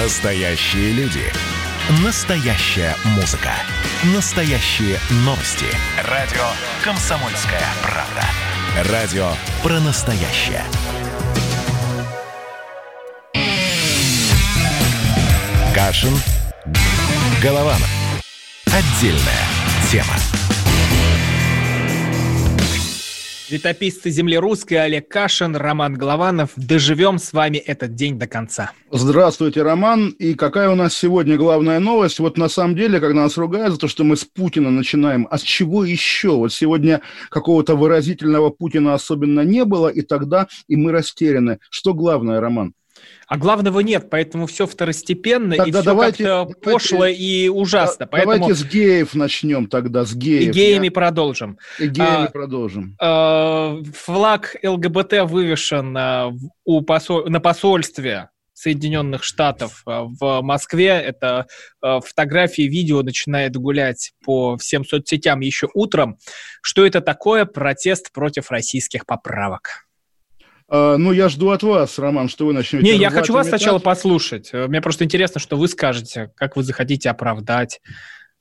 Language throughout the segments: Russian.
Настоящие люди. Настоящая музыка. Настоящие новости. Радио «Комсомольская правда». Радио про настоящее. Кашин. Голованов. Отдельная тема. Летописцы земли русской Олег Кашин, Роман Голованов. Доживем с вами этот день до конца. Здравствуйте, Роман. И какая у нас сегодня главная новость? Вот на самом деле, когда нас ругают за то, что мы с Путина начинаем, а с чего еще? Вот сегодня какого-то выразительного Путина особенно не было, и тогда и мы растеряны. Что главное, Роман? А главного нет, поэтому все второстепенно тогда и все давайте, как-то пошло давайте, и ужасно. Да, поэтому... Давайте с геев начнем тогда, с геев. И геями я... продолжим. И геями а, продолжим. А, флаг ЛГБТ вывешен а, у посол... на посольстве Соединенных Штатов а, в Москве. Это а, фотографии, видео начинает гулять по всем соцсетям еще утром. Что это такое? Протест против российских поправок. А, ну, я жду от вас, Роман, что вы начнете. Не, я хочу вас метать. сначала послушать. Э, мне просто интересно, что вы скажете, как вы захотите оправдать.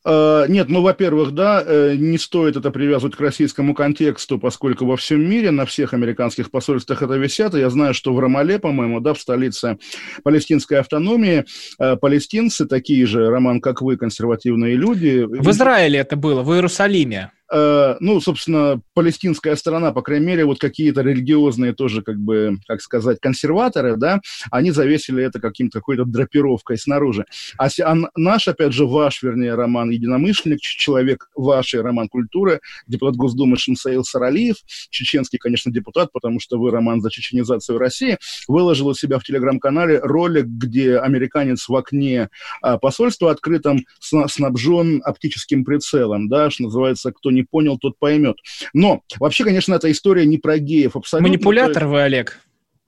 А, нет, ну, во-первых, да, э, не стоит это привязывать к российскому контексту, поскольку во всем мире, на всех американских посольствах это висят. И я знаю, что в Рамале, по-моему, да, в столице палестинской автономии, э, палестинцы, такие же, Роман, как вы, консервативные люди. В Израиле это было, в Иерусалиме. Э, ну, собственно, палестинская сторона, по крайней мере, вот какие-то религиозные тоже, как бы, как сказать, консерваторы, да, они завесили это каким-то какой-то драпировкой снаружи. А, а наш, опять же, ваш, вернее, роман «Единомышленник», человек вашей роман культуры, депутат Госдумы Шамсаил Саралиев, чеченский, конечно, депутат, потому что вы роман за чеченизацию России, выложил у себя в телеграм-канале ролик, где американец в окне а, посольства открытом снабжен оптическим прицелом, да, что называется, кто не понял, тот поймет. Но вообще, конечно, эта история не про геев абсолютно. Манипулятор вы, Олег.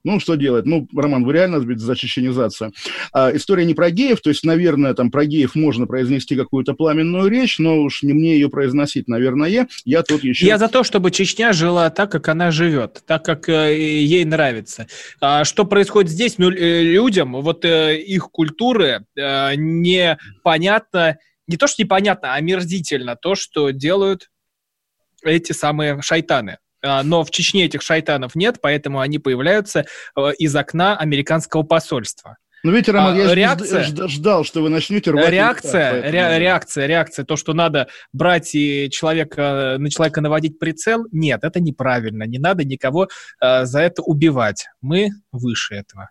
Ну, что делать? Ну, Роман, вы реально ведь за чеченизацию. А, история не про геев, то есть, наверное, там про геев можно произнести какую-то пламенную речь, но уж не мне ее произносить, наверное, я тут еще... Я за то, чтобы Чечня жила так, как она живет, так, как э, ей нравится. А что происходит здесь? Ну, э, людям, вот э, их культуры э, непонятно, не то, что непонятно, а мерзительно то, что делают эти самые шайтаны. А, но в Чечне этих шайтанов нет, поэтому они появляются э, из окна американского посольства. Ну, видите, Роман, а, я реакция, ждал, что вы начнете рвать. Реакция, местах, ре, реакция, реакция, то, что надо брать и человека, на человека наводить прицел, нет, это неправильно. Не надо никого э, за это убивать. Мы выше этого.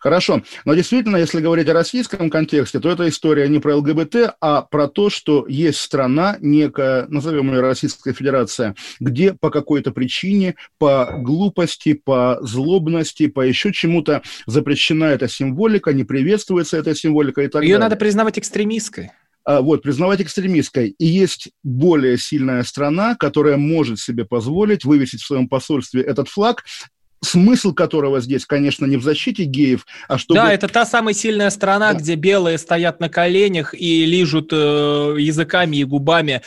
Хорошо. Но действительно, если говорить о российском контексте, то эта история не про ЛГБТ, а про то, что есть страна, некая, назовем ее Российская Федерация, где по какой-то причине, по глупости, по злобности, по еще чему-то запрещена эта символика, не приветствуется эта символика и так Ее далее. надо признавать экстремистской а, вот, признавать экстремистской. И есть более сильная страна, которая может себе позволить вывесить в своем посольстве этот флаг, смысл которого здесь, конечно, не в защите геев, а чтобы... Да, это та самая сильная страна, да. где белые стоят на коленях и лижут э, языками и губами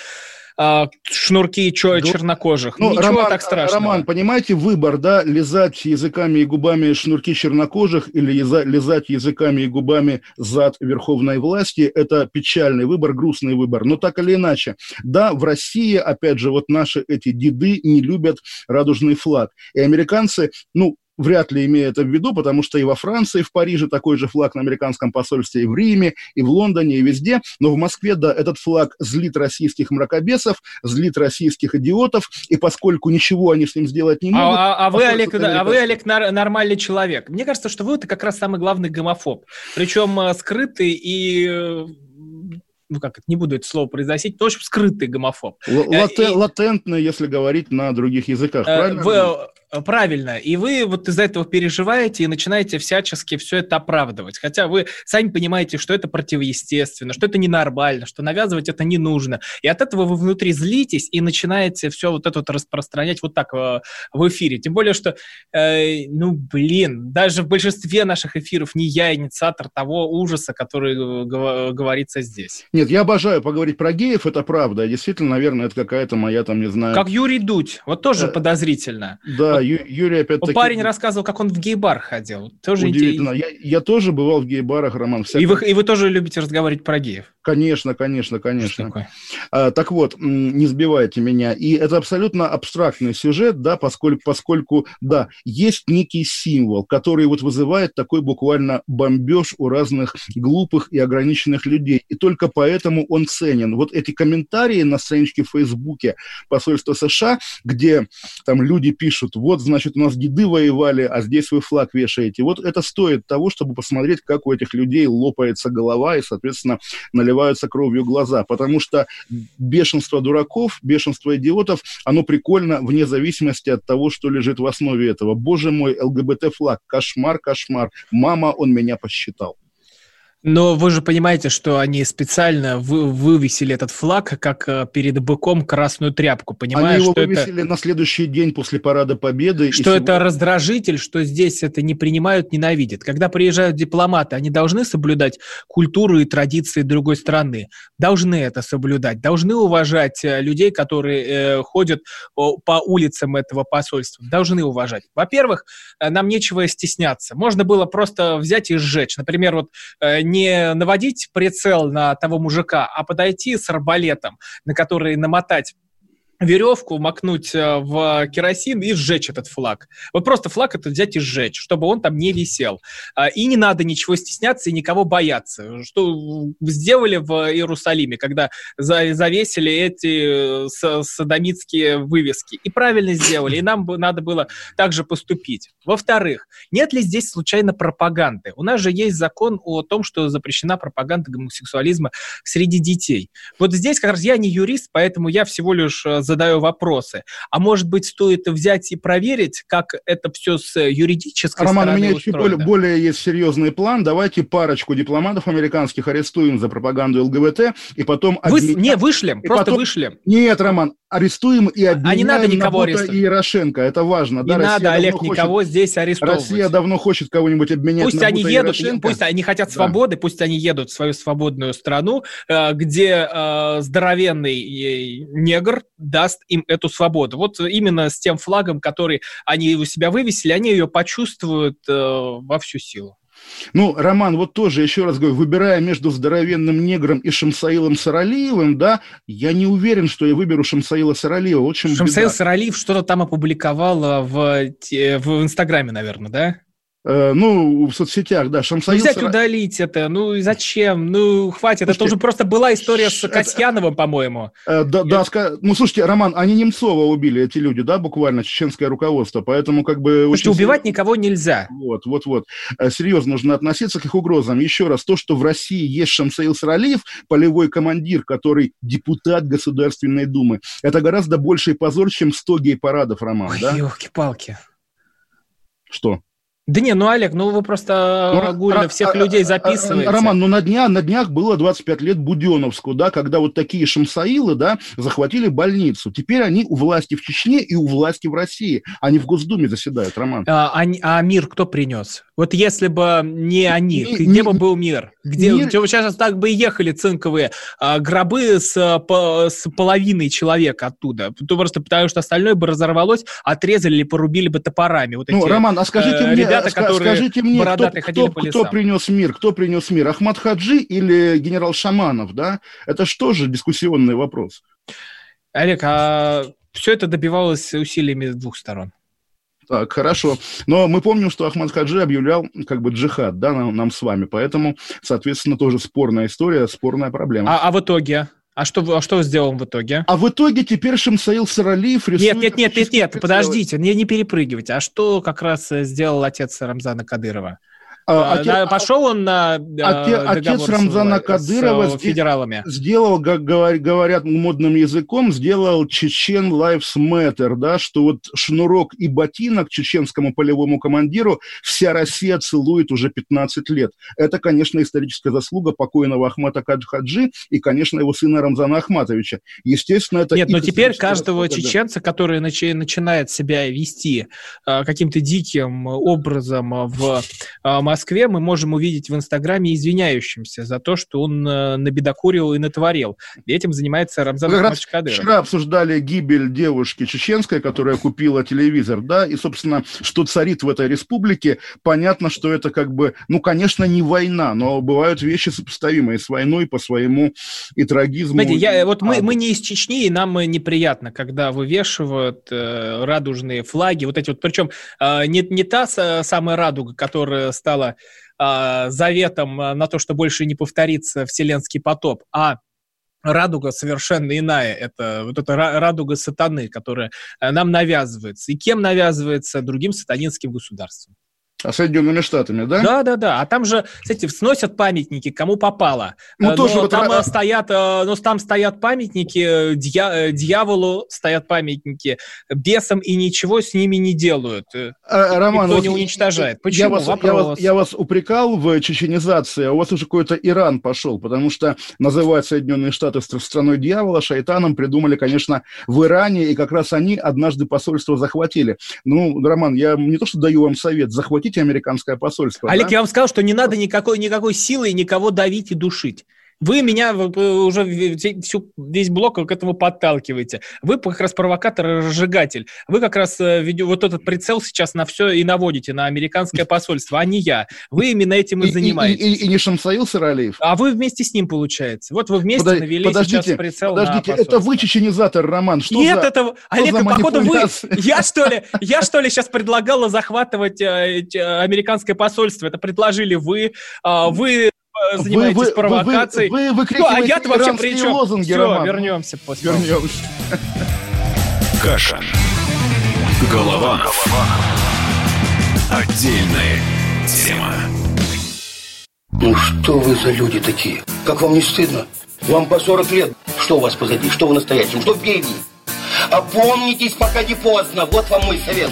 шнурки чер- чернокожих. Ну, Ничего Роман, так страшного. Роман, понимаете, выбор, да, лизать языками и губами шнурки чернокожих или лизать языками и губами зад верховной власти, это печальный выбор, грустный выбор. Но так или иначе, да, в России, опять же, вот наши эти деды не любят радужный флаг. И американцы, ну, вряд ли имея это в виду, потому что и во Франции, и в Париже такой же флаг на американском посольстве, и в Риме, и в Лондоне, и везде. Но в Москве, да, этот флаг злит российских мракобесов, злит российских идиотов, и поскольку ничего они с ним сделать не могут... А, а, а вы, Олег, а вы, Олег, нар- нормальный человек. Мне кажется, что вы это как раз самый главный гомофоб. Причем э, скрытый и э, ну как, не буду это слово произносить, но, в общем, скрытый гомофоб. Латен, и, латентный, если говорить на других языках, правильно? Вы, Э, правильно. И вы вот из-за этого переживаете и начинаете всячески все это оправдывать. Хотя вы сами понимаете, что это противоестественно, что это ненормально, что навязывать это не нужно. И от этого вы внутри злитесь и начинаете все вот это вот распространять вот так в, в эфире. Тем более, что, э, ну, блин, даже в большинстве наших эфиров не я инициатор того ужаса, который э, говорится здесь. Нет, я обожаю поговорить про геев, это правда. Действительно, наверное, это какая-то моя там, не знаю... Как Юрий Дудь, вот тоже э, подозрительно. Да, да, Ю, Юрий опять-таки... Парень рассказывал, как он в гей-бар ходил. Тоже Удивительно. Я, я тоже бывал в гей-барах, Роман. Всякое... И, вы, и вы тоже любите разговаривать про геев? Конечно, конечно, конечно. А, так вот, не сбивайте меня. И это абсолютно абстрактный сюжет, да, поскольку, поскольку, да, есть некий символ, который вот вызывает такой буквально бомбеж у разных глупых и ограниченных людей. И только поэтому он ценен. Вот эти комментарии на страничке в Фейсбуке посольства США, где там люди пишут, вот, значит, у нас деды воевали, а здесь вы флаг вешаете. Вот это стоит того, чтобы посмотреть, как у этих людей лопается голова и, соответственно, наливаются кровью глаза. Потому что бешенство дураков, бешенство идиотов, оно прикольно вне зависимости от того, что лежит в основе этого. Боже мой, ЛГБТ-флаг, кошмар, кошмар. Мама, он меня посчитал. Но вы же понимаете, что они специально вы, вывесили этот флаг как э, перед быком красную тряпку, понимая, они его что вывесили это... на следующий день после парада Победы. Что это сегодня... раздражитель, что здесь это не принимают, ненавидят. Когда приезжают дипломаты, они должны соблюдать культуру и традиции другой страны. Должны это соблюдать. Должны уважать э, людей, которые э, ходят по улицам этого посольства. Должны уважать. Во-первых, э, нам нечего стесняться. Можно было просто взять и сжечь. Например, вот не наводить прицел на того мужика, а подойти с арбалетом, на который намотать веревку, макнуть э, в керосин и сжечь этот флаг. Вот просто флаг это взять и сжечь, чтобы он там не висел. А, и не надо ничего стесняться и никого бояться. Что сделали в Иерусалиме, когда завесили эти э, садомитские вывески. И правильно сделали, и нам надо было также поступить. Во-вторых, нет ли здесь случайно пропаганды? У нас же есть закон о том, что запрещена пропаганда гомосексуализма среди детей. Вот здесь как раз я не юрист, поэтому я всего лишь э, задаю вопросы. А может быть, стоит взять и проверить, как это все с юридической Роман, стороны у меня еще более, более есть серьезный план. Давайте парочку дипломатов американских арестуем за пропаганду ЛГБТ, и потом... Вы... Обмен... Не, вышлем, просто потом... вышлем. Нет, Роман, арестуем и обменяем а не надо никого на и Ярошенко. Это важно. Не да, надо, Олег, хочет... никого здесь арестовывать. Россия давно хочет кого-нибудь обменять пусть на они едут, Пусть они хотят да. свободы, пусть они едут в свою свободную страну, э, где э, здоровенный негр даст им эту свободу. Вот именно с тем флагом, который они у себя вывесили, они ее почувствуют э, во всю силу. Ну, Роман, вот тоже, еще раз говорю, выбирая между здоровенным негром и Шамсаилом Саралиевым, да, я не уверен, что я выберу Шамсаила Саралиева. Вот Шамсаил беда. Саралиев что-то там опубликовал в, в Инстаграме, наверное, да? Э, ну, в соцсетях, да, Шамсаил... Ну, взять Сара... удалить это, ну, и зачем? Ну, хватит, слушайте, это уже просто была история с Касьяновым, по-моему. Э, да, да, ска... ну, слушайте, Роман, они Немцова убили, эти люди, да, буквально, чеченское руководство, поэтому как бы... Слушайте, очень... убивать никого нельзя. Вот, вот, вот. Э, серьезно нужно относиться к их угрозам. Еще раз, то, что в России есть Шамсаил Саралиев, полевой командир, который депутат Государственной Думы, это гораздо больший позор, чем 100 гей-парадов, Роман, Ой, да? елки-палки. Что? Да не, ну, Олег, ну вы просто ну, огульно а, всех а, людей записываете. Роман, ну на, дня, на днях было 25 лет Буденовску, да, когда вот такие шамсаилы, да, захватили больницу. Теперь они у власти в Чечне и у власти в России. Они в Госдуме заседают, Роман. А, а, а мир кто принес? Вот если бы не они, не, где не, бы был мир? Где, мир... где сейчас так бы и ехали цинковые а, гробы с, по, с половиной человека оттуда. Просто потому что остальное бы разорвалось, отрезали или порубили бы топорами. Вот ну, эти, Роман, а скажите э, мне, ребята, которые скажите мне, кто, кто, по кто принес мир? Кто принес мир? Ахмад Хаджи или генерал Шаманов, да? Это что же дискуссионный вопрос? Олег, а все это добивалось усилиями двух сторон? Так, хорошо. Но мы помним, что Ахмад Хаджи объявлял как бы джихад, да, нам, нам с вами. Поэтому, соответственно, тоже спорная история, спорная проблема. А, а в итоге? А что, а что сделал в итоге? А в итоге теперь Шамсаил Саралиев рисует... Нет, нет, нет, нет, нет, подождите, не, не перепрыгивайте. А что как раз э, сделал отец Рамзана Кадырова? А, отец, а, пошел он на отец, отец Рамзана Кадырова с федералами. сделал, как говорят модным языком, сделал Чечен Lives Matter, да, что вот шнурок и ботинок чеченскому полевому командиру вся Россия целует уже 15 лет. Это, конечно, историческая заслуга покойного Ахмата Хаджи и, конечно, его сына Рамзана Ахматовича. Естественно, это... Нет, но теперь каждого заслуга, чеченца, да. который начи- начинает себя вести э, каким-то диким образом в э, Москве, мы можем увидеть в Инстаграме извиняющимся за то, что он э, набедокурил и натворил. И этим занимается Рамзан Ахмадович Кадыров. Вчера обсуждали гибель девушки чеченской, которая купила телевизор, да, и, собственно, что царит в этой республике, понятно, что это как бы, ну, конечно, не война, но бывают вещи сопоставимые с войной по своему и трагизму. Смотрите, я, вот мы, мы не из Чечни, и нам неприятно, когда вывешивают э, радужные флаги, вот эти вот, причем э, не, не та самая радуга, которая стала э, заветом на то, что больше не повторится вселенский потоп, а радуга совершенно иная. Это вот эта радуга сатаны, которая э, нам навязывается. И кем навязывается? Другим сатанинским государством. А Соединенными Штатами, да? Да, да, да. А там же, кстати, сносят памятники, кому попало. Ну, но тоже вот... там стоят, э, но там стоят памятники, дья... дьяволу стоят памятники, бесам и ничего с ними не делают. А, Роман, Никто вот не уничтожает. Почему? Я вас, я, вас, я вас упрекал в чеченизации, а у вас уже какой-то Иран пошел, потому что называть Соединенные Штаты страной дьявола, шайтаном придумали, конечно, в Иране, и как раз они однажды посольство захватили. Ну, Роман, я не то что даю вам совет, захватить захватите американское посольство. Олег, да? я вам сказал, что не надо никакой, никакой силы никого давить и душить. Вы меня уже всю, весь блок к этому подталкиваете. Вы как раз провокатор и разжигатель. Вы как раз э, вот этот прицел сейчас на все и наводите, на американское посольство, а не я. Вы именно этим и, и занимаетесь. И, и, и не Шамсаил Саралиев? А вы вместе с ним, получается. Вот вы вместе Подож... навели подождите, сейчас прицел подождите, на это вы чеченизатор, Роман. Что Нет, за, это... Олег, за походу вы... Я что ли, я что ли сейчас предлагала захватывать э, американское посольство? Это предложили вы. А, вы занимаетесь вы, вы, провокацией. Вы, вы, вы ну, а я-то вообще при чем? Лозунги, Все, Роман. вернемся после Вернемся. Каша. Голова. Голова. Отдельная тема. Ну что вы за люди такие? Как вам не стыдно? Вам по 40 лет. Что у вас позади? Что в настоящем? Что впереди? Опомнитесь, пока не поздно. Вот вам мой совет.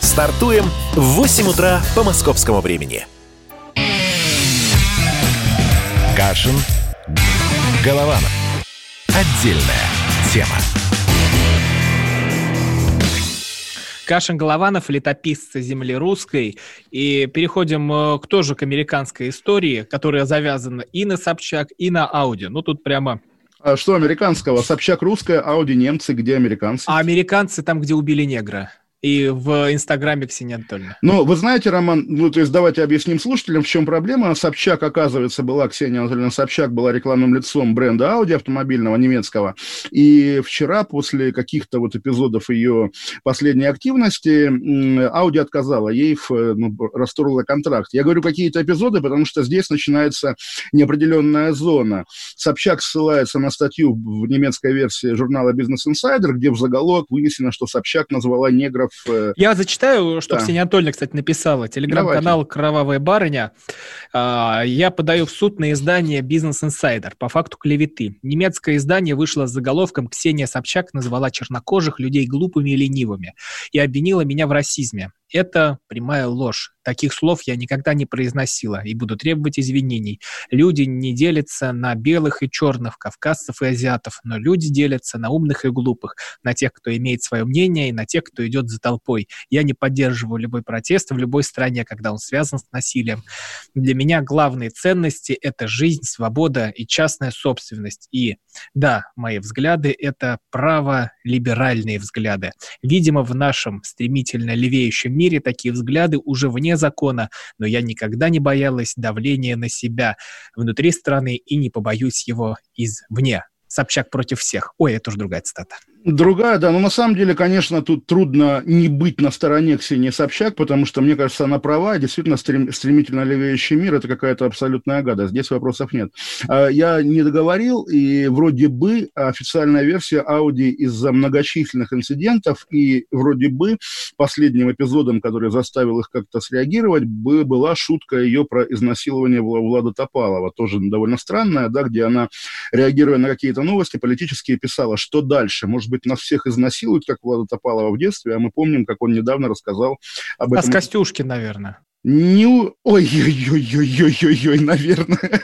Стартуем в 8 утра по московскому времени. Кашин. Голованов. Отдельная тема. Кашин Голованов, летописцы земли русской. И переходим э, к тоже к американской истории, которая завязана и на Собчак, и на Ауди. Ну, тут прямо а что американского? Собчак русская, Ауди немцы, где американцы? А американцы там, где убили негра и в Инстаграме Ксения Анатольевна. Ну, вы знаете, Роман, ну, то есть давайте объясним слушателям, в чем проблема. Собчак, оказывается, была, Ксения Анатольевна Собчак была рекламным лицом бренда Audi автомобильного немецкого. И вчера, после каких-то вот эпизодов ее последней активности, Audi отказала ей, в, ну, расторгла контракт. Я говорю какие-то эпизоды, потому что здесь начинается неопределенная зона. Собчак ссылается на статью в немецкой версии журнала Business Insider, где в заголовок вынесено, что Собчак назвала негров Э, Я зачитаю, что да. Ксения Анатольевна, кстати, написала. Телеграм-канал «Кровавая барыня». А, Я подаю в суд на издание «Бизнес Инсайдер» по факту клеветы. Немецкое издание вышло с заголовком «Ксения Собчак назвала чернокожих людей глупыми и ленивыми и обвинила меня в расизме. Это прямая ложь. Таких слов я никогда не произносила и буду требовать извинений. Люди не делятся на белых и черных, кавказцев и азиатов, но люди делятся на умных и глупых, на тех, кто имеет свое мнение, и на тех, кто идет за толпой. Я не поддерживаю любой протест в любой стране, когда он связан с насилием. Для меня главные ценности — это жизнь, свобода и частная собственность. И да, мои взгляды — это право-либеральные взгляды. Видимо, в нашем стремительно левеющем мире такие взгляды уже вне закона, но я никогда не боялась давления на себя внутри страны и не побоюсь его извне. Собчак против всех. Ой, это уже другая цитата. Другая, да, но на самом деле, конечно, тут трудно не быть на стороне Ксении Собчак, потому что, мне кажется, она права, действительно стрем, стремительно левеющий мир – это какая-то абсолютная гадость, здесь вопросов нет. А, я не договорил, и вроде бы официальная версия Audi из-за многочисленных инцидентов, и вроде бы последним эпизодом, который заставил их как-то среагировать, была шутка ее про изнасилование Влада Топалова, тоже довольно странная, да, где она, реагируя на какие-то новости политические, писала, что дальше, может быть, нас всех изнасилуют, как Влада Топалова в детстве, а мы помним, как он недавно рассказал об этом. А с Костюшки, наверное. Не... Ой-ой-ой-ой-ой-ой, наверное.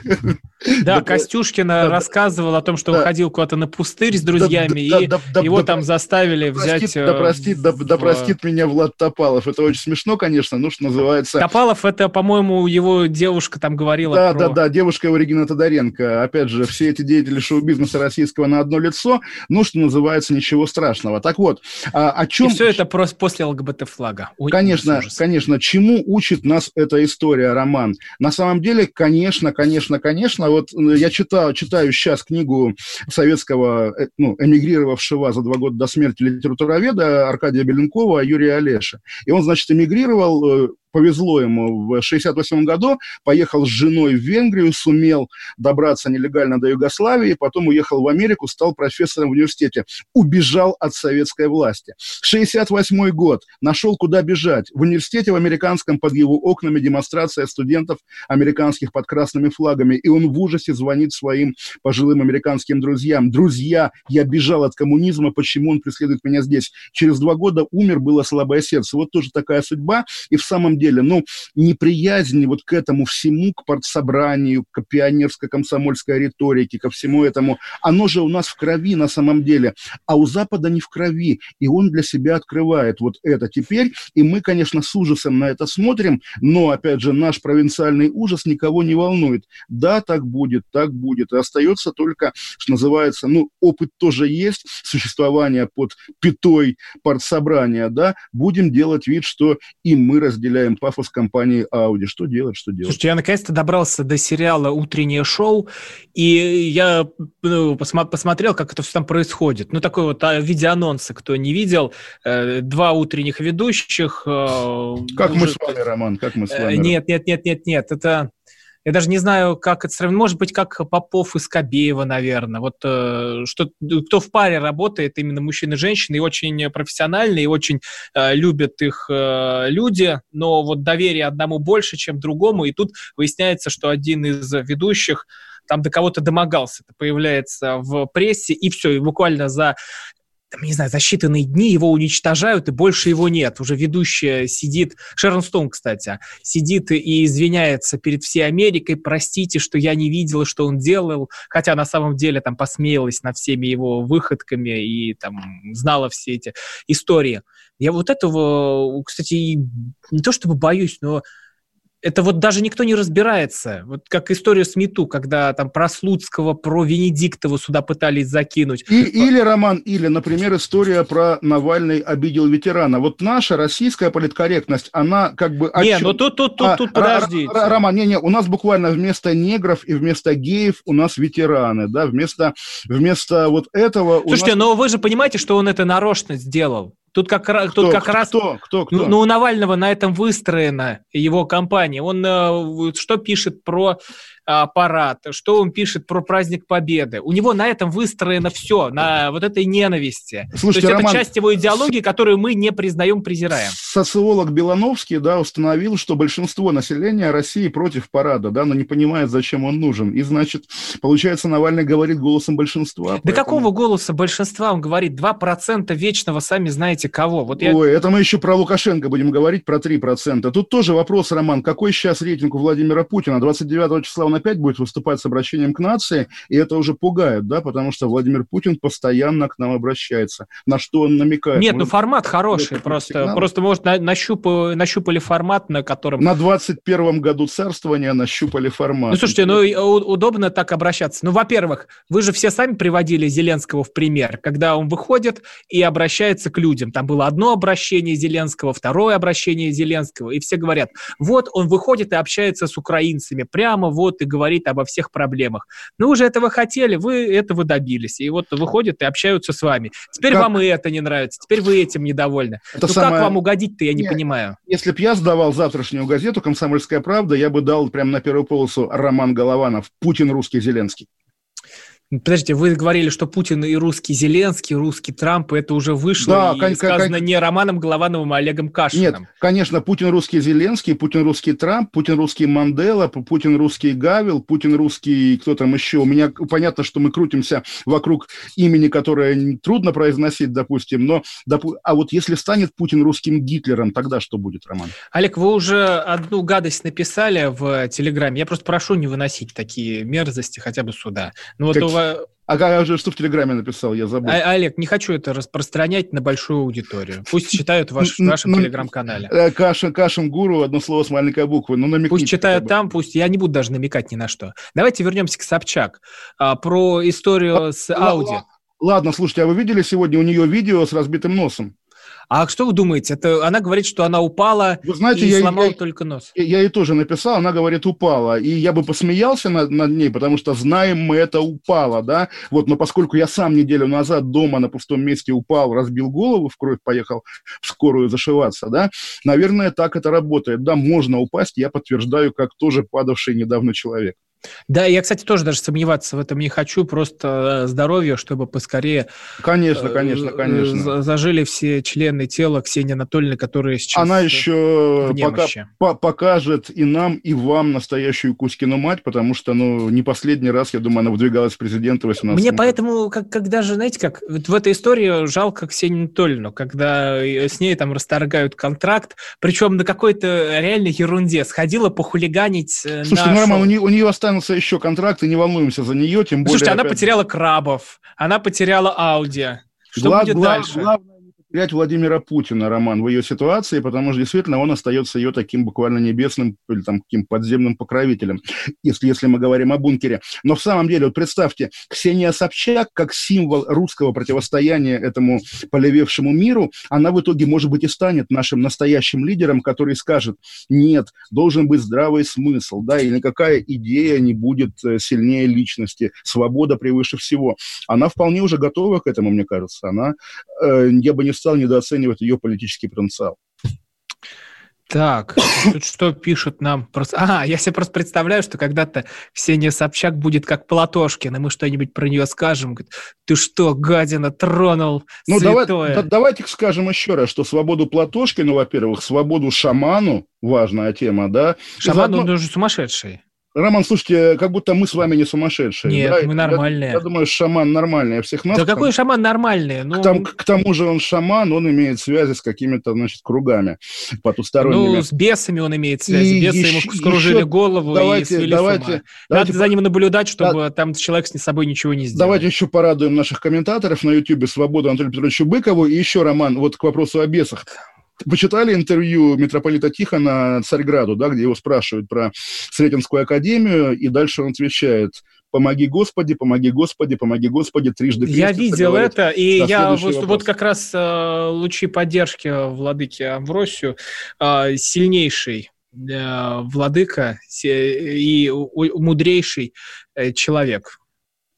Да, Костюшкина рассказывал о том, что он ходил куда-то на пустырь с друзьями, и его там заставили взять... Да простит, да простит меня Влад Топалов. Это очень смешно, конечно, ну, что называется... Топалов, это, по-моему, его девушка там говорила Да, да, да, девушка его Регина Тодоренко. Опять же, все эти деятели шоу-бизнеса российского на одно лицо, ну, что называется, ничего страшного. Так вот, а, о чем... И все это просто после ЛГБТ-флага. Конечно, конечно. Чему учит нас эта история, роман. На самом деле, конечно, конечно, конечно, вот э, я читаю, читаю сейчас книгу советского, э, ну, эмигрировавшего за два года до смерти литературоведа Аркадия Беленкова Юрия Олеша. И он, значит, эмигрировал э, повезло ему в 68 году, поехал с женой в Венгрию, сумел добраться нелегально до Югославии, потом уехал в Америку, стал профессором в университете, убежал от советской власти. 68 год, нашел куда бежать. В университете в американском под его окнами демонстрация студентов американских под красными флагами, и он в ужасе звонит своим пожилым американским друзьям. Друзья, я бежал от коммунизма, почему он преследует меня здесь? Через два года умер, было слабое сердце. Вот тоже такая судьба, и в самом деле деле, ну, неприязнь вот к этому всему, к партсобранию, к пионерско-комсомольской риторике, ко всему этому, оно же у нас в крови на самом деле, а у Запада не в крови, и он для себя открывает вот это теперь, и мы, конечно, с ужасом на это смотрим, но, опять же, наш провинциальный ужас никого не волнует. Да, так будет, так будет, и остается только, что называется, ну, опыт тоже есть, существование под пятой партсобрания, да, будем делать вид, что и мы разделяем пафос компании Audi. Что делать, что делать? Слушайте, я наконец-то добрался до сериала «Утреннее шоу», и я ну, посма- посмотрел, как это все там происходит. Ну, такой вот а, видеоанонсы, кто не видел. Э, два утренних ведущих. Э, как уже... мы с вами, Роман, как мы с вами? Нет, нет, нет, нет, нет, это я даже не знаю, как это сравнить. Может быть, как Попов и Скобеева, наверное. Вот э, что, кто в паре работает, именно мужчины и женщины, и очень профессиональные, и очень э, любят их э, люди, но вот доверие одному больше, чем другому, и тут выясняется, что один из ведущих там до кого-то домогался, это появляется в прессе, и все, и буквально за не знаю, за считанные дни его уничтожают, и больше его нет. Уже ведущая сидит, Шерон Стоун, кстати, сидит и извиняется перед всей Америкой, простите, что я не видела, что он делал, хотя на самом деле там посмеялась над всеми его выходками и там знала все эти истории. Я вот этого, кстати, не то чтобы боюсь, но это вот даже никто не разбирается. Вот как история с Мету, когда там про Слуцкого, про Венедиктова сюда пытались закинуть. И, или, Роман, или, например, история про Навальный обидел ветерана. Вот наша российская политкорректность, она как бы... Не, ну тут, тут, тут, а, тут подождите. Роман, не, не, у нас буквально вместо негров и вместо геев у нас ветераны, да, вместо, вместо вот этого... Слушайте, нас... но вы же понимаете, что он это нарочно сделал? Тут как, кто, тут как кто, раз... Кто? Кто? Кто? Ну, ну, у Навального на этом выстроена его кампания. Он э, что пишет про аппарат, что он пишет про праздник Победы. У него на этом выстроено все, на вот этой ненависти. Слушайте, То есть Роман, это часть его идеологии, которую мы не признаем, презираем. Социолог Белановский да, установил, что большинство населения России против парада, да, но не понимает, зачем он нужен. И, значит, получается, Навальный говорит голосом большинства. Да поэтому... какого голоса большинства он говорит? 2% вечного, сами знаете кого. Вот я... Ой, это мы еще про Лукашенко будем говорить, про 3%. Тут тоже вопрос, Роман, какой сейчас рейтинг у Владимира Путина? 29 числа он опять будет выступать с обращением к нации, и это уже пугает, да, потому что Владимир Путин постоянно к нам обращается. На что он намекает? Нет, ну формат хороший, просто, просто может, на, нащупали, нащупали формат, на котором... На 21-м году царствования нащупали формат. Ну, слушайте, ну, удобно так обращаться. Ну, во-первых, вы же все сами приводили Зеленского в пример, когда он выходит и обращается к людям. Там было одно обращение Зеленского, второе обращение Зеленского, и все говорят, вот он выходит и общается с украинцами, прямо вот и говорит обо всех проблемах. Ну, вы же этого хотели, вы этого добились. И вот выходят и общаются с вами. Теперь как... вам и это не нравится, теперь вы этим недовольны. Это ну, самое... как вам угодить-то, я не Нет, понимаю. Если бы я сдавал завтрашнюю газету «Комсомольская правда», я бы дал прямо на первую полосу Роман Голованов «Путин русский Зеленский». Подождите, вы говорили, что Путин и русский Зеленский, русский Трамп, это уже вышло да, и кон- сказано кон- не Романом Головановым, а Олегом Кашиным. Нет, конечно, Путин русский Зеленский, Путин русский Трамп, Путин русский Мандела, Путин русский Гавил, Путин русский кто там еще. У меня понятно, что мы крутимся вокруг имени, которое трудно произносить, допустим, но допу- а вот если станет Путин русским Гитлером, тогда что будет, Роман? Олег, вы уже одну гадость написали в Телеграме. Я просто прошу не выносить такие мерзости хотя бы сюда. Ну вот как... а я уже что в Телеграме написал, я забыл. А, Олег, не хочу это распространять на большую аудиторию. Пусть читают ваш, в вашем Телеграм-канале. Э, Кашин, Кашин Гуру, одно слово с маленькой буквы. Ну, Пусть читают там, пусть... Я не буду даже намекать ни на что. Давайте вернемся к Собчак. А, про историю с Ауди. Ладно, слушайте, а вы видели сегодня у нее видео с разбитым носом? А что вы думаете? Это она говорит, что она упала вы знаете, и я, сломала я, только нос. Я, я ей тоже написал, она говорит упала, и я бы посмеялся над, над ней, потому что знаем мы это упала, да. Вот, но поскольку я сам неделю назад дома на пустом месте упал, разбил голову, в кровь поехал в скорую зашиваться, да, наверное, так это работает. Да, можно упасть, я подтверждаю, как тоже падавший недавно человек. Да, я, кстати, тоже даже сомневаться в этом не хочу, просто э, здоровье, чтобы поскорее... Конечно, конечно, э, конечно. Зажили все члены тела Ксении Анатольевны, которые сейчас Она еще пока, по покажет и нам, и вам настоящую Кузькину мать, потому что, ну, не последний раз, я думаю, она выдвигалась в президенты 18 Мне поэтому, как, когда же, знаете, как вот в этой истории жалко Ксению Анатольевну, когда с ней там расторгают контракт, причем на какой-то реальной ерунде. Сходила похулиганить э, Слушайте, на Роман, у нее, у нее останутся еще контракты, не волнуемся за нее, тем более... Слушайте, она опять... потеряла крабов, она потеряла Ауди. Что Гла- будет дальше? Главное терять Владимира Путина, Роман, в ее ситуации, потому что действительно он остается ее таким буквально небесным или там каким подземным покровителем, если, если мы говорим о бункере. Но в самом деле, вот представьте, Ксения Собчак как символ русского противостояния этому полевевшему миру, она в итоге, может быть, и станет нашим настоящим лидером, который скажет, нет, должен быть здравый смысл, да, и никакая идея не будет э, сильнее личности, свобода превыше всего. Она вполне уже готова к этому, мне кажется. Она, э, я бы не стал недооценивать ее политический потенциал. Так, тут что пишут нам? А, я себе просто представляю, что когда-то Ксения Собчак будет как Платошкин, и мы что-нибудь про нее скажем. Говорит, ты что, гадина, тронул Ну, давай, да, давайте скажем еще раз, что свободу Платошкину, во-первых, свободу шаману, важная тема, да? Шаман, заодно... он уже сумасшедший. Роман, слушайте, как будто мы с вами не сумасшедшие. Нет, да? мы нормальные. Я, я думаю, шаман нормальный, а всех нас... Да какой шаман нормальный? Ну... К, там, к тому же он шаман, он имеет связи с какими-то, значит, кругами потусторонними. Ну, с бесами он имеет связи. И Бесы еще, ему скружили еще... голову давайте, и свели давайте, с ума. Давайте, Надо за ним наблюдать, чтобы да, там человек с собой ничего не сделал. Давайте еще порадуем наших комментаторов на YouTube «Свободу» Анатолию Петровичу Быкову. И еще, Роман, вот к вопросу о бесах. Почитали интервью митрополита Тихона Царьграду, да, где его спрашивают про Сретенскую академию, и дальше он отвечает «Помоги Господи, помоги Господи, помоги Господи, трижды Я видел говорит, это, и я вот, вот как раз э, лучи поддержки владыки Амвросию, э, сильнейший э, владыка и мудрейший э, человек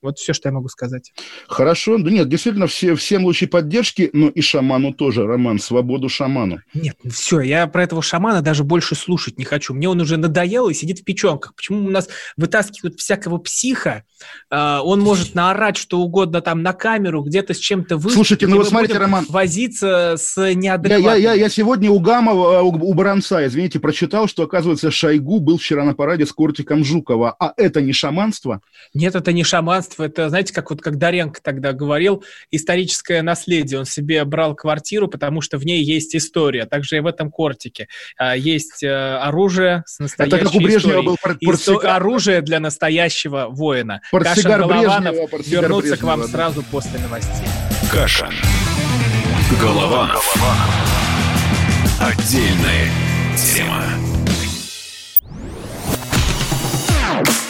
вот все, что я могу сказать. Хорошо. Да нет, действительно, все, всем лучи поддержки, но и шаману тоже, Роман, свободу шаману. Нет, ну все, я про этого шамана даже больше слушать не хочу. Мне он уже надоел и сидит в печенках. Почему у нас вытаскивают всякого психа? Э, он может наорать что угодно там на камеру, где-то с чем-то выступить. Слушайте, ну вы смотрите, Роман. Возиться с неадекватным. Я, я, я, я сегодня у Гамова, у, у Баранца, извините, прочитал, что, оказывается, Шойгу был вчера на параде с Кортиком Жукова. А это не шаманство? Нет, это не шаманство пространство, это, знаете, как вот как Даренко тогда говорил, историческое наследие. Он себе брал квартиру, потому что в ней есть история. Также и в этом кортике. А, есть э, оружие с настоящей Это как у Брежнева был портсигар. Оружие для настоящего воина. Портсигар Кашин Голованов Брежнева, вернутся Брежнева, к вам да. сразу после новостей. Кашин. Голованов. Отдельная тема.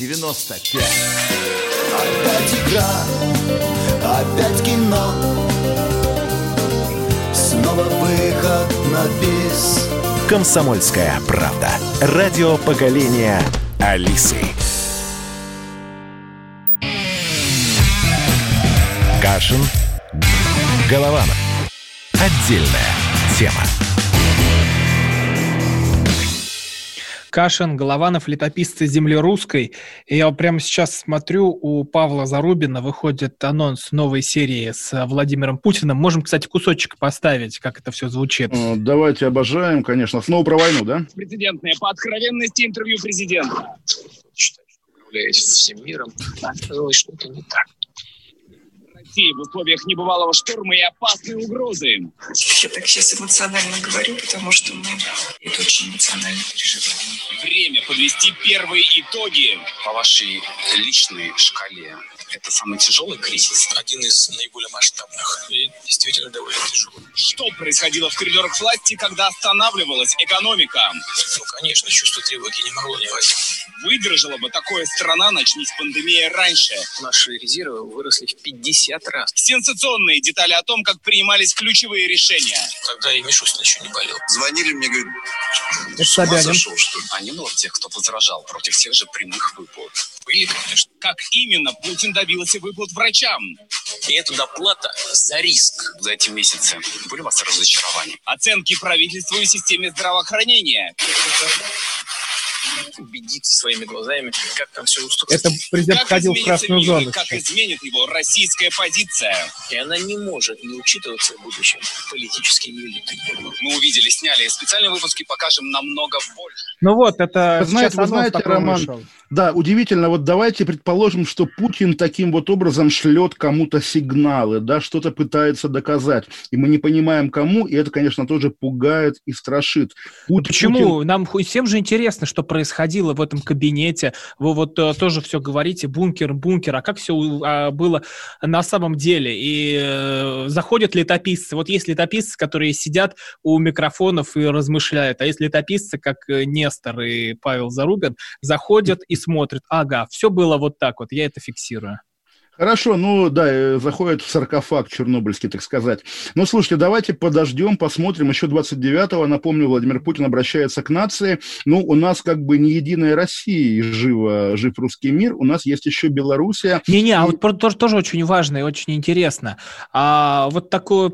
Е-95 Опять игра, опять кино Снова выход на бис «Комсомольская правда». Радио поколения Алисы. Кашин. Голованов. Отдельная тема. Кашин, Голованов, летописцы земли русской. И я прямо сейчас смотрю, у Павла Зарубина выходит анонс новой серии с Владимиром Путиным. Можем, кстати, кусочек поставить, как это все звучит. Э, Давайте обожаем, конечно. Снова про войну, да? Президентное по откровенности интервью президента. Считаю, что управляюсь всем миром, оказалось что-то не так. России в условиях небывалого шторма и опасной угрозы. Я так сейчас эмоционально говорю, потому что мы это очень эмоционально переживаем. Время подвести первые итоги. По вашей личной шкале, это самый тяжелый кризис? Один из наиболее масштабных и действительно довольно тяжелый. Что происходило в коридорах власти, когда останавливалась экономика? Ну, конечно, чувство тревоги не могло не возникнуть. Выдержала бы такое страна, начнись пандемия раньше. Наши резервы выросли в 50 раз. Сенсационные детали о том, как принимались ключевые решения. Тогда и Мишустин еще не болел. Звонили мне, говорят, Это Собянин. зашел, что ли? А не было тех, кто возражал против тех же прямых выплат? Были, конечно. Как именно Путин добился выплат врачам? И это доплата за риск. За эти месяцы были у вас разочарования? Оценки правительству и системе здравоохранения. Убедиться своими глазами, как там все устроено. Это президент входил в красную мир зону. Как сейчас. изменит его российская позиция? И она не может не учитываться в будущем политическими элитами. Мы увидели, сняли специальные выпуски, покажем намного больше. Ну вот, это Вы знаете, вы знаете, Роман, вышел. Да, удивительно. Вот давайте предположим, что Путин таким вот образом шлет кому-то сигналы, да, что-то пытается доказать. И мы не понимаем, кому, и это, конечно, тоже пугает и страшит. Пут- Почему? Путин- Нам всем же интересно, что происходило в этом кабинете. Вы вот э, тоже все говорите, бункер, бункер. А как все было на самом деле? И э, заходят летописцы. Вот есть летописцы, которые сидят у микрофонов и размышляют. А есть летописцы, как э, Нестор и Павел Зарубин, заходят и смотрят. Ага, все было вот так вот. Я это фиксирую. Хорошо, ну да, э, заходит в саркофаг чернобыльский, так сказать. Ну, слушайте, давайте подождем, посмотрим. Еще 29-го, напомню, Владимир Путин обращается к нации. Ну, у нас как бы не единая Россия, и живо, жив русский мир. У нас есть еще Белоруссия. Не-не, а вот тоже, тоже очень важно и очень интересно. А, вот такое,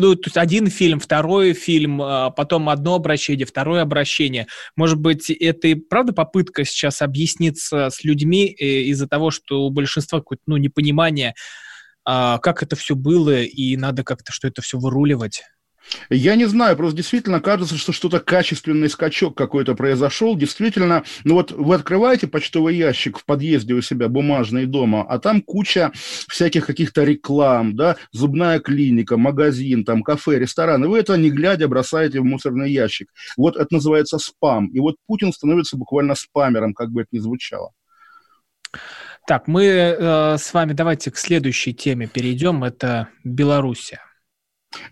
ну, то есть один фильм, второй фильм, а, потом одно обращение, второе обращение. Может быть, это и правда попытка сейчас объясниться с людьми э, из-за того, что у большинства какое-то, ну, непонимание, а, как это все было, и надо как-то, что это все выруливать. Я не знаю, просто действительно кажется, что что-то качественный скачок какой-то произошел. Действительно, ну вот вы открываете почтовый ящик в подъезде у себя, бумажный дома, а там куча всяких каких-то реклам, да, зубная клиника, магазин, там, кафе, ресторан, и вы это не глядя бросаете в мусорный ящик. Вот это называется спам. И вот Путин становится буквально спамером, как бы это ни звучало. Так, мы э, с вами давайте к следующей теме перейдем. Это Белоруссия.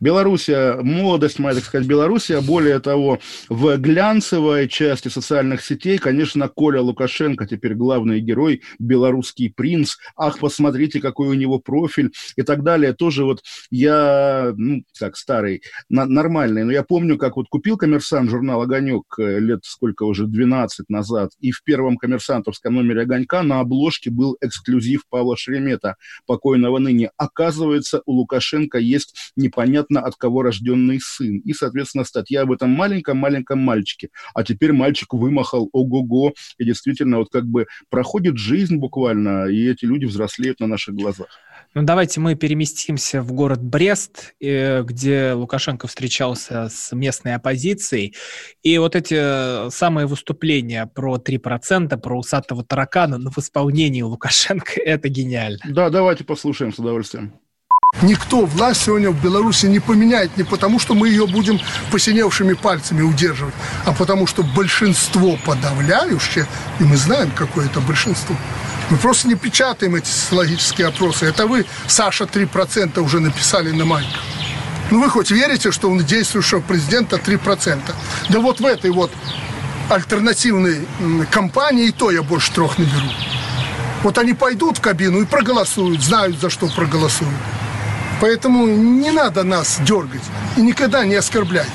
Белоруссия, молодость моя, так сказать, Белоруссия, более того, в глянцевой части социальных сетей, конечно, Коля Лукашенко, теперь главный герой, белорусский принц, ах, посмотрите, какой у него профиль и так далее. Тоже вот я, ну, так, старый, на- нормальный, но я помню, как вот купил коммерсант журнал «Огонек» э, лет сколько уже, 12 назад, и в первом коммерсантовском номере «Огонька» на обложке был эксклюзив Павла Шеремета, покойного ныне. Оказывается, у Лукашенко есть непонятно от кого рожденный сын. И, соответственно, статья об этом маленьком-маленьком мальчике. А теперь мальчик вымахал ого-го. И действительно, вот как бы проходит жизнь буквально, и эти люди взрослеют на наших глазах. Ну, давайте мы переместимся в город Брест, э, где Лукашенко встречался с местной оппозицией. И вот эти э, самые выступления про 3%, про усатого таракана, ну, в исполнении Лукашенко, это гениально. Да, давайте послушаем с удовольствием. Никто власть сегодня в Беларуси не поменяет не потому, что мы ее будем посиневшими пальцами удерживать, а потому что большинство подавляющее, и мы знаем, какое это большинство, мы просто не печатаем эти социологические опросы. Это вы, Саша, 3% уже написали на майках. Ну вы хоть верите, что у действующего президента 3%? Да вот в этой вот альтернативной компании и то я больше трех наберу. Вот они пойдут в кабину и проголосуют, знают, за что проголосуют. Поэтому не надо нас дергать и никогда не оскорблять.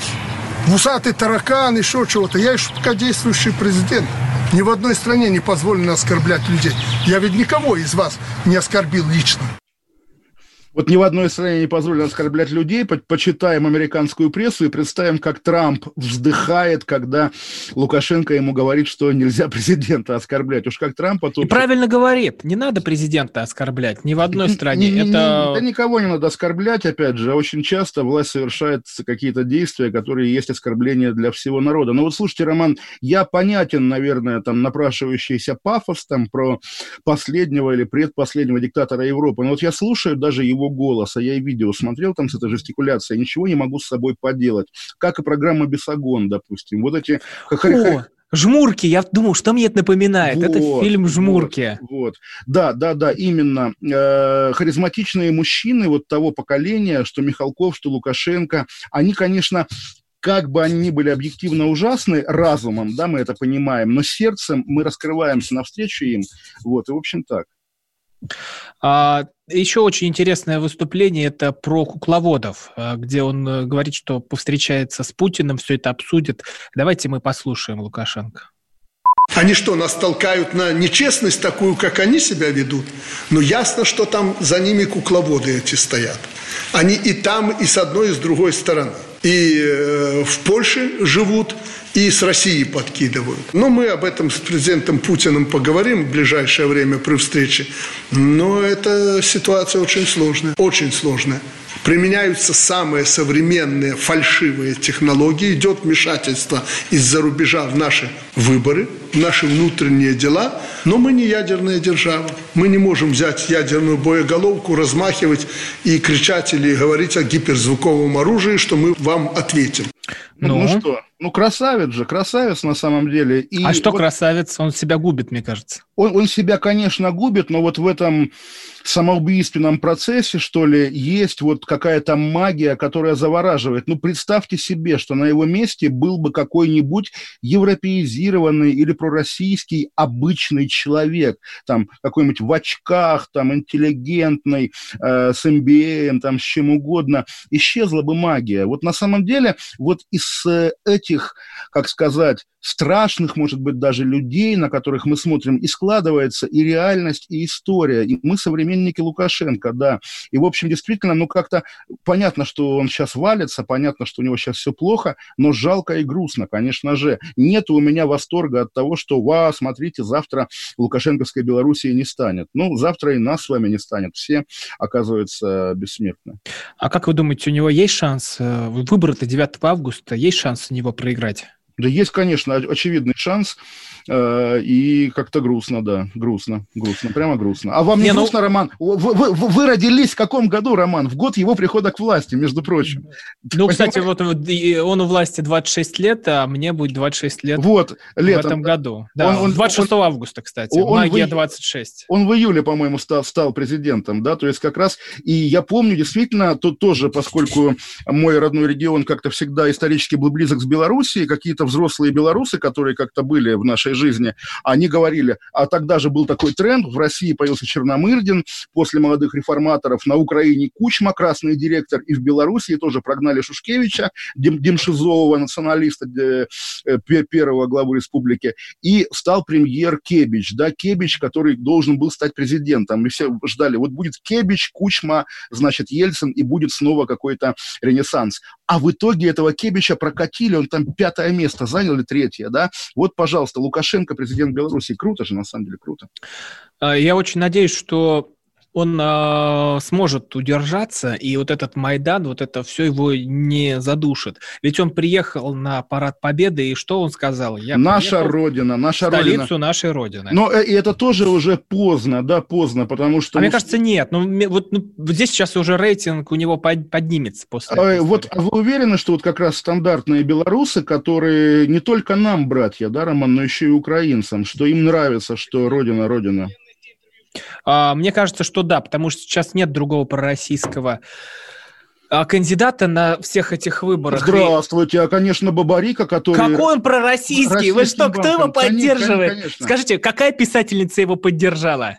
Вусатый таракан, еще чего-то. Я еще пока действующий президент. Ни в одной стране не позволено оскорблять людей. Я ведь никого из вас не оскорбил лично. Вот ни в одной стране не позволено оскорблять людей. Почитаем американскую прессу и представим, как Трамп вздыхает, когда Лукашенко ему говорит, что нельзя президента оскорблять. Уж как Трампа... Тут... И правильно говорит. Не надо президента оскорблять. Ни в одной стране. Это... Да никого не надо оскорблять, опять же. Очень часто власть совершает какие-то действия, которые есть оскорбления для всего народа. Но вот слушайте, Роман, я понятен, наверное, там напрашивающийся пафос там про последнего или предпоследнего диктатора Европы. Но вот я слушаю даже его его голоса. Я и видео смотрел там с этой жестикуляцией, ничего не могу с собой поделать. Как и программа «Бесогон», допустим. Вот эти... О, Жмурки, я думал, что мне это напоминает. Вот, это фильм Жмурки. Вот, вот. Да, да, да, именно. Э, харизматичные мужчины вот того поколения, что Михалков, что Лукашенко, они, конечно, как бы они ни были объективно ужасны разумом, да, мы это понимаем, но сердцем мы раскрываемся навстречу им. Вот, и в общем так. А, еще очень интересное выступление это про кукловодов, а, где он э, говорит, что повстречается с Путиным, все это обсудит. Давайте мы послушаем Лукашенко. Они что, нас толкают на нечестность такую, как они себя ведут? Но ясно, что там за ними кукловоды эти стоят. Они и там, и с одной, и с другой стороны. И э, в Польше живут, и с Россией подкидывают. Но мы об этом с президентом Путиным поговорим в ближайшее время при встрече. Но эта ситуация очень сложная, очень сложная. Применяются самые современные фальшивые технологии, идет вмешательство из-за рубежа в наши выборы, в наши внутренние дела, но мы не ядерная держава. Мы не можем взять ядерную боеголовку, размахивать и кричать или говорить о гиперзвуковом оружии, что мы вам ответим. Ну, ну что? Ну, красавец же, красавец на самом деле. И а что вот красавец? Он себя губит, мне кажется. Он, он себя, конечно, губит, но вот в этом самоубийственном процессе, что ли, есть вот какая-то магия, которая завораживает. Ну, представьте себе, что на его месте был бы какой-нибудь европеизированный или пророссийский обычный человек, там, какой-нибудь в очках, там, интеллигентный, э, с MBA, там, с чем угодно. Исчезла бы магия. Вот на самом деле, вот из э, этих, как сказать, страшных, может быть, даже людей, на которых мы смотрим, и складывается и реальность, и история. И мы современники Лукашенко, да. И, в общем, действительно, ну, как-то понятно, что он сейчас валится, понятно, что у него сейчас все плохо, но жалко и грустно, конечно же. Нет у меня восторга от того, что, ва, смотрите, завтра Лукашенковской Белоруссии не станет. Ну, завтра и нас с вами не станет. Все, оказывается, бессмертны. А как вы думаете, у него есть шанс? Э, выборы-то 9 августа, есть шанс у него проиграть? Да есть, конечно, очевидный шанс. Э, и как-то грустно, да, грустно, грустно, прямо грустно. А вам не, не ну грустно, ну... Роман? Вы, вы, вы родились в каком году, Роман? В год его прихода к власти, между прочим. Ну, кстати, вот он у власти 26 лет, а мне будет 26 лет вот, летом. в этом году. Да, он, он, 26 он, августа, кстати, он, магия 26. Он в июле, по-моему, стал, стал президентом, да, то есть как раз, и я помню действительно, тут тоже, поскольку мой родной регион как-то всегда исторически был близок с Белоруссией, какие-то взрослые белорусы, которые как-то были в нашей жизни, они говорили, а тогда же был такой тренд, в России появился Черномырдин, после молодых реформаторов на Украине Кучма, красный директор, и в Белоруссии тоже прогнали Шушкевича, Дем, Демшизового, националиста, э, первого главу республики, и стал премьер Кебич, да, Кебич, который должен был стать президентом, и все ждали, вот будет Кебич, Кучма, значит, Ельцин, и будет снова какой-то ренессанс. А в итоге этого Кебича прокатили, он там пятое место занял или третье, да, вот, пожалуйста, Лукашенко Лукашенко президент Беларуси. Круто же, на самом деле, круто. А, я очень надеюсь, что он э, сможет удержаться, и вот этот Майдан, вот это все его не задушит. Ведь он приехал на парад Победы, и что он сказал? Я наша Родина, наша столицу Родина. нашей Родины. Но и это тоже уже поздно, да, поздно, потому что... А ну, мне кажется, нет. Ну, вот, ну, здесь сейчас уже рейтинг у него под, поднимется после а, Вот а вы уверены, что вот как раз стандартные белорусы, которые не только нам, братья, да, Роман, но еще и украинцам, что им нравится, что Родина, Родина? А, мне кажется, что да, потому что сейчас нет другого пророссийского а, кандидата на всех этих выборах. Здравствуйте, а, конечно, Бабарика, который... Какой он пророссийский? Вы что, кто его поддерживает? Конечно. Скажите, какая писательница его поддержала?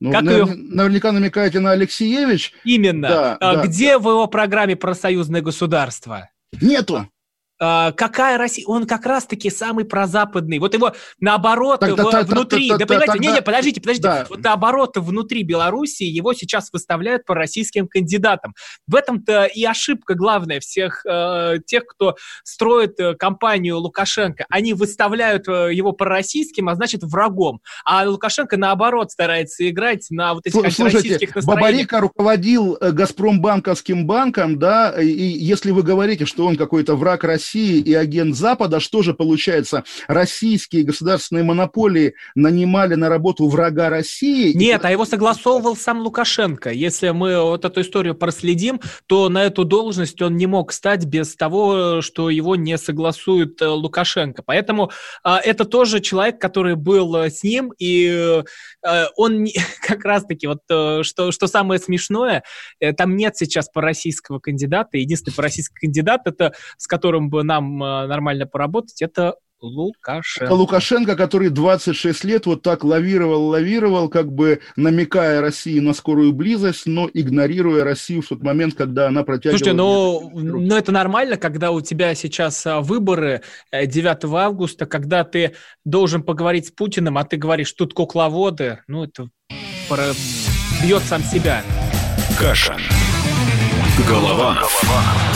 Ну, как навер... ее... Наверняка намекаете на Алексеевич. Именно. Да, а, да, Где да. в его программе про союзное государство? Нету. Uh, какая Россия? Он как раз-таки самый прозападный. Вот его наоборот так, в, так, внутри. Так, да, понимаете, тогда... не, не, подождите, подождите. Да. Вот наоборот внутри Белоруссии его сейчас выставляют по российским кандидатам. В этом-то и ошибка главная всех э, тех, кто строит э, кампанию Лукашенко. Они выставляют э, его по российским, а значит врагом. А Лукашенко наоборот старается играть на вот этих Слушайте. Бабарика руководил э, Газпромбанковским банком, да, и если вы говорите, что он какой-то враг России, России и агент Запада, что же получается? Российские государственные монополии нанимали на работу врага России? Нет, и... а его согласовывал сам Лукашенко. Если мы вот эту историю проследим, то на эту должность он не мог стать без того, что его не согласует э, Лукашенко. Поэтому а, это тоже человек, который был э, с ним, и а, он как раз-таки, вот что, что самое смешное, там нет сейчас по-российского кандидата. Единственный по-российский кандидат, это с которым бы нам э, нормально поработать, это Лукашенко. Это Лукашенко, который 26 лет вот так лавировал, лавировал, как бы намекая России на скорую близость, но игнорируя Россию в тот момент, когда она протягивала... Слушайте, ну, ну это нормально, когда у тебя сейчас а, выборы 9 э, августа, когда ты должен поговорить с Путиным, а ты говоришь, тут кукловоды, ну это бьет сам себя. Каша. Голова. Голова.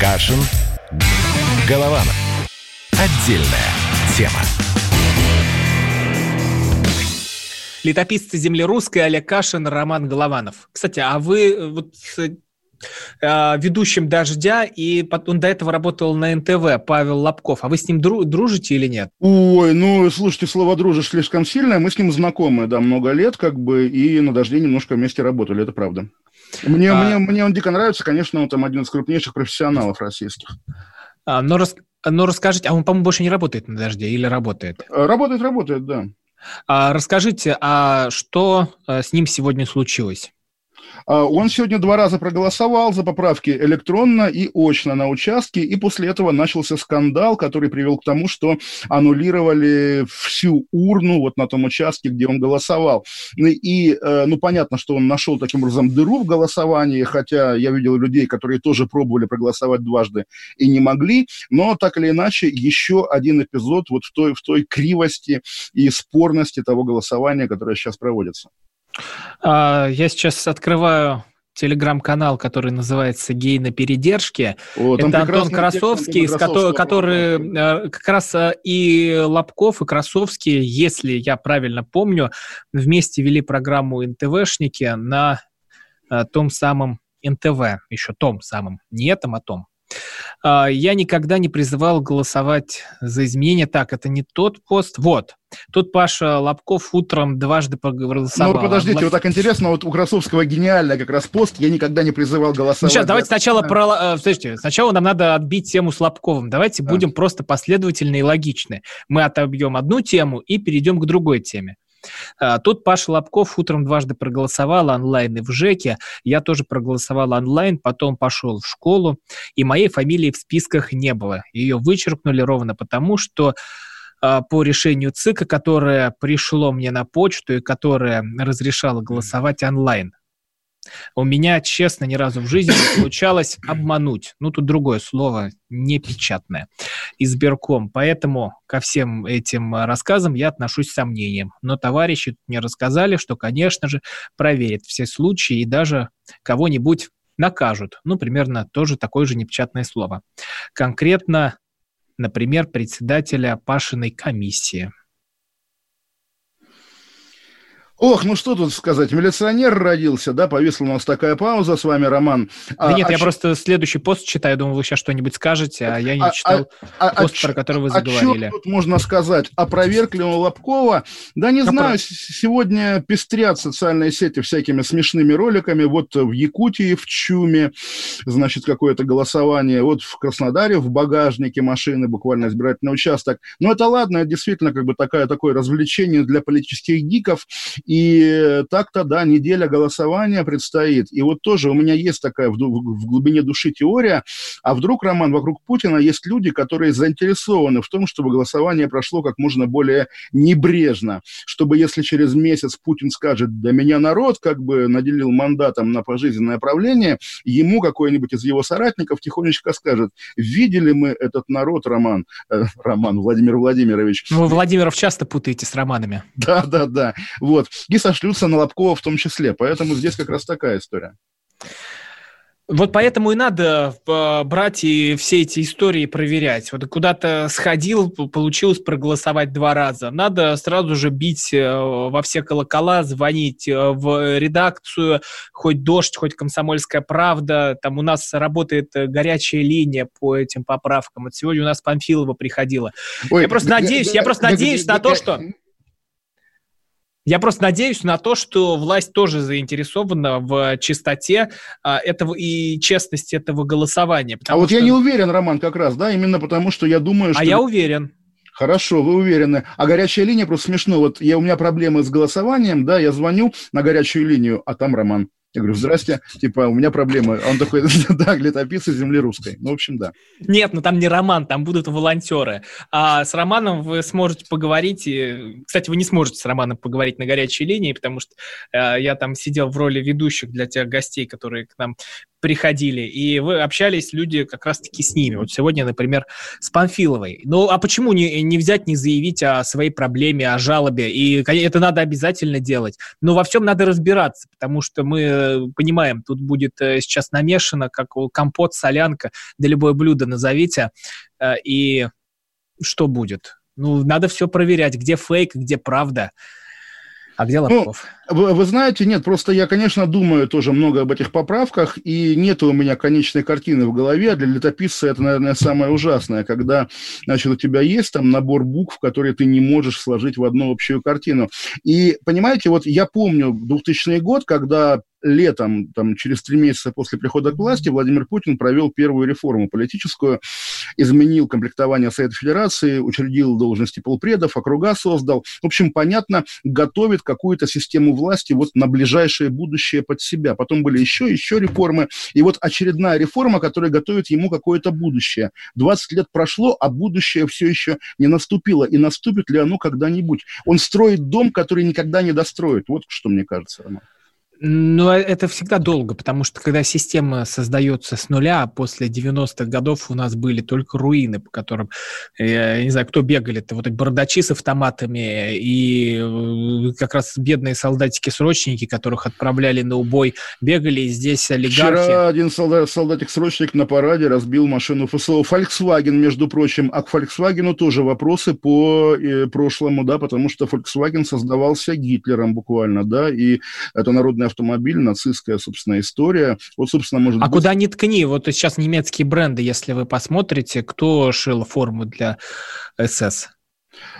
Кашин. Голованов. Отдельная тема. Летописцы земли русской Олег Кашин, Роман Голованов. Кстати, а вы э, вот ведущим «Дождя», и он до этого работал на НТВ, Павел Лобков. А вы с ним дружите или нет? Ой, ну, слушайте, слово «дружишь» слишком сильное. Мы с ним знакомы, да, много лет, как бы, и на «Дожде» немножко вместе работали, это правда. Мне, а... мне, мне он дико нравится, конечно, он там один из крупнейших профессионалов российских. А, но, рас... но расскажите, а он, по-моему, больше не работает на «Дожде» или работает? Работает, работает, да. А, расскажите, а что а, с ним сегодня случилось? А, он сегодня два раза проголосовал за поправки электронно и очно на участке, и после этого начался скандал, который привел к тому, что аннулировали всю урну вот на том участке, где он голосовал. Ну и, э, ну, понятно, что он нашел таким образом дыру в голосовании, хотя я видел людей, которые тоже пробовали проголосовать дважды и не могли, но так или иначе еще один эпизод вот в той, в той кривости и спорности того голосования, которое сейчас проводится. А, я сейчас открываю телеграм-канал, который называется «Гей на передержке». О, Это Антон Красовский, текст, который, который э, как раз э, и Лобков, и Красовский, если я правильно помню, вместе вели программу «НТВшники» на э, том самом НТВ, еще том самом, не этом, а том. А, я никогда не призывал голосовать за изменения. Так, это не тот пост. Вот. Тут Паша Лобков утром дважды проголосовал. Ну, подождите, вот так интересно, вот у Красовского гениальный как раз пост, я никогда не призывал голосовать. Ну, сейчас, давайте сначала про... Э, подождите, сначала нам надо отбить тему с Лобковым. Давайте да. будем просто последовательны и логичны. Мы отобьем одну тему и перейдем к другой теме. А, тут Паша Лобков утром дважды проголосовал онлайн и в ЖЭКе. Я тоже проголосовал онлайн, потом пошел в школу, и моей фамилии в списках не было. Ее вычеркнули ровно потому, что а, по решению ЦИКа, которое пришло мне на почту и которое разрешало голосовать онлайн. У меня, честно, ни разу в жизни не получалось обмануть. Ну, тут другое слово, непечатное. Избирком. Поэтому ко всем этим рассказам я отношусь с сомнением. Но товарищи мне рассказали, что, конечно же, проверят все случаи и даже кого-нибудь накажут. Ну, примерно тоже такое же непечатное слово. Конкретно, например, председателя Пашиной комиссии. Ох, ну что тут сказать, милиционер родился, да, повисла у нас такая пауза с вами, Роман. Да а, нет, а я ч... просто следующий пост читаю, думаю, вы сейчас что-нибудь скажете, а я не а, читал а, а, пост, а, про который вы заговорили. А что тут можно сказать? Опроверг ли он Лобкова? Да не а знаю, про... сегодня пестрят социальные сети всякими смешными роликами, вот в Якутии, в Чуме, значит, какое-то голосование, вот в Краснодаре, в багажнике машины, буквально избирательный участок. Но это ладно, это действительно как бы такая, такое развлечение для политических гиков, и так-то, да, неделя голосования предстоит. И вот тоже у меня есть такая в, в глубине души теория, а вдруг, Роман, вокруг Путина есть люди, которые заинтересованы в том, чтобы голосование прошло как можно более небрежно, чтобы если через месяц Путин скажет, да меня народ как бы наделил мандатом на пожизненное правление, ему какой-нибудь из его соратников тихонечко скажет, видели мы этот народ, Роман, э, Роман Владимир Владимирович. Ну, вы Владимиров часто путаете с романами. Да, да, да. Вот и сошлются на Лобкова в том числе. Поэтому здесь как раз такая история. Вот поэтому и надо э, брать и все эти истории проверять. Вот куда-то сходил, получилось проголосовать два раза. Надо сразу же бить э, во все колокола, звонить э, в редакцию, хоть дождь, хоть комсомольская правда. Там у нас работает горячая линия по этим поправкам. Вот сегодня у нас Панфилова приходила. Ой, я просто надеюсь, я просто надеюсь на то, что я просто надеюсь на то, что власть тоже заинтересована в чистоте а, этого и честности этого голосования. А вот что... я не уверен, Роман, как раз, да, именно потому что я думаю, а что... А я уверен. Хорошо, вы уверены. А горячая линия просто смешно. Вот я, у меня проблемы с голосованием, да, я звоню на горячую линию, а там Роман. Я говорю, здрасте, типа, у меня проблемы. Он такой, да, летописцы земли русской. Ну, в общем, да. Нет, ну там не роман, там будут волонтеры. А с Романом вы сможете поговорить. И... Кстати, вы не сможете с Романом поговорить на горячей линии, потому что э, я там сидел в роли ведущих для тех гостей, которые к нам приходили, и вы общались люди как раз-таки с ними. Вот сегодня, например, с Панфиловой. Ну, а почему не, не взять, не заявить о своей проблеме, о жалобе? И это надо обязательно делать. Но во всем надо разбираться, потому что мы э, понимаем, тут будет э, сейчас намешано, как компот, солянка, да любое блюдо назовите, э, и что будет? Ну, надо все проверять, где фейк, где правда. А где Лобков? Ну, вы, вы знаете, нет, просто я, конечно, думаю тоже много об этих поправках, и нет у меня конечной картины в голове, а для летописца это, наверное, самое ужасное, когда, значит, у тебя есть там набор букв, которые ты не можешь сложить в одну общую картину. И, понимаете, вот я помню 2000 год, когда летом, там, через три месяца после прихода к власти, Владимир Путин провел первую реформу политическую, изменил комплектование Совета Федерации, учредил должности полпредов, округа создал. В общем, понятно, готовит какую-то систему власти вот на ближайшее будущее под себя. Потом были еще, еще реформы. И вот очередная реформа, которая готовит ему какое-то будущее. 20 лет прошло, а будущее все еще не наступило. И наступит ли оно когда-нибудь? Он строит дом, который никогда не достроит. Вот что мне кажется, Роман. Ну, это всегда долго, потому что когда система создается с нуля, после 90-х годов у нас были только руины, по которым, э, я не знаю, кто бегали, это вот эти бородачи с автоматами и э, как раз бедные солдатики-срочники, которых отправляли на убой, бегали, и здесь олигархи. Вчера один солдат, солдатик-срочник на параде разбил машину ФСО. Volkswagen, между прочим, а к Volkswagen тоже вопросы по э, прошлому, да, потому что Volkswagen создавался Гитлером буквально, да, и это народная автомобиль, нацистская, собственно, история. Вот, собственно, может а быть... куда ни ткни, вот сейчас немецкие бренды, если вы посмотрите, кто шил форму для СС?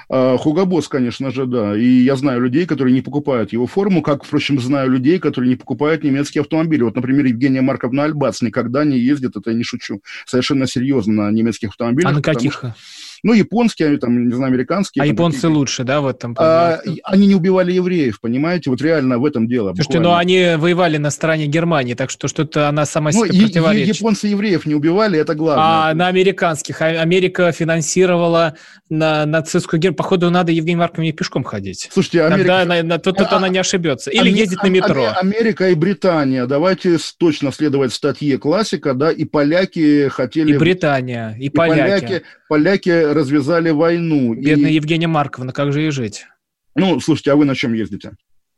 Хугабос, конечно же, да. И я знаю людей, которые не покупают его форму, как, впрочем, знаю людей, которые не покупают немецкие автомобили. Вот, например, Евгения Марковна Альбац никогда не ездит, это я не шучу, совершенно серьезно на немецких автомобилях. А на каких? Что Ну, японские, там, не знаю, американские. А там японцы какие-то- лучше, да, в этом? А, они не убивали евреев, понимаете? Вот реально в этом дело. Слушайте, буквально. ну они воевали на стороне Германии, так что что-то она сама Ну, себе противоречит. японцы евреев не убивали, это главное. А на американских. А Америка финансировала на нацистскую Германию. Походу, надо Евгению Марковне пешком ходить. Слушайте, Америка... Тогда на- тут, тут А- она не ошибется. Или Аме- ездит на Ам- метро. Аме- Америка и Британия. Давайте точно следовать статье классика, да, и поляки хотели... И Британия, и, и поляки. поляки, поляки развязали войну. И- Бедная Евгения Марковна, как же ей жить? Ну, слушайте, а вы на чем ездите?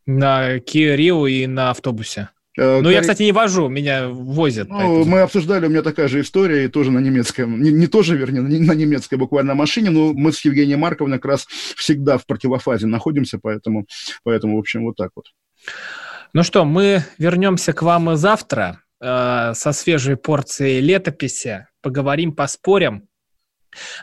На Kia Rio и на автобусе. Э, Ну, я, кстати, не вожу, меня возят. Ну, поэтому. мы обсуждали, у меня такая же история, и тоже на немецком, не, не тоже, вернее, не на немецкой буквально машине, но мы с Евгенией Марковной как раз всегда в противофазе находимся, поэтому, поэтому, в общем, вот так вот. Ну что, мы вернемся к вам завтра э, со свежей порцией летописи. Поговорим, поспорим.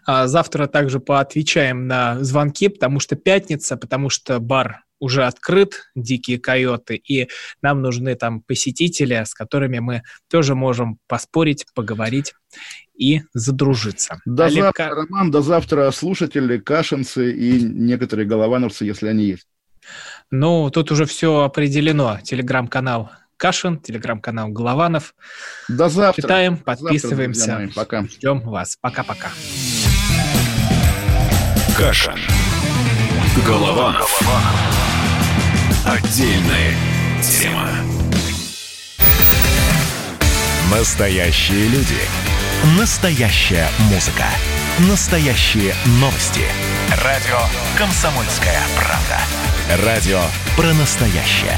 А завтра также поотвечаем на звонки, потому что пятница, потому что бар уже открыт, дикие койоты, и нам нужны там посетители, с которыми мы тоже можем поспорить, поговорить и задружиться. До Олег завтра, Роман, до завтра слушатели, кашинцы и некоторые головановцы, если они есть. Ну, тут уже все определено. Телеграм-канал Кашин, телеграм-канал Голованов. До завтра. Читаем, завтра, подписываемся. мои. Пока. Ждем вас. Пока-пока. Кашин. Голованов. Отдельная тема. Настоящие люди. Настоящая музыка. Настоящие новости. Радио «Комсомольская правда». Радио про настоящее.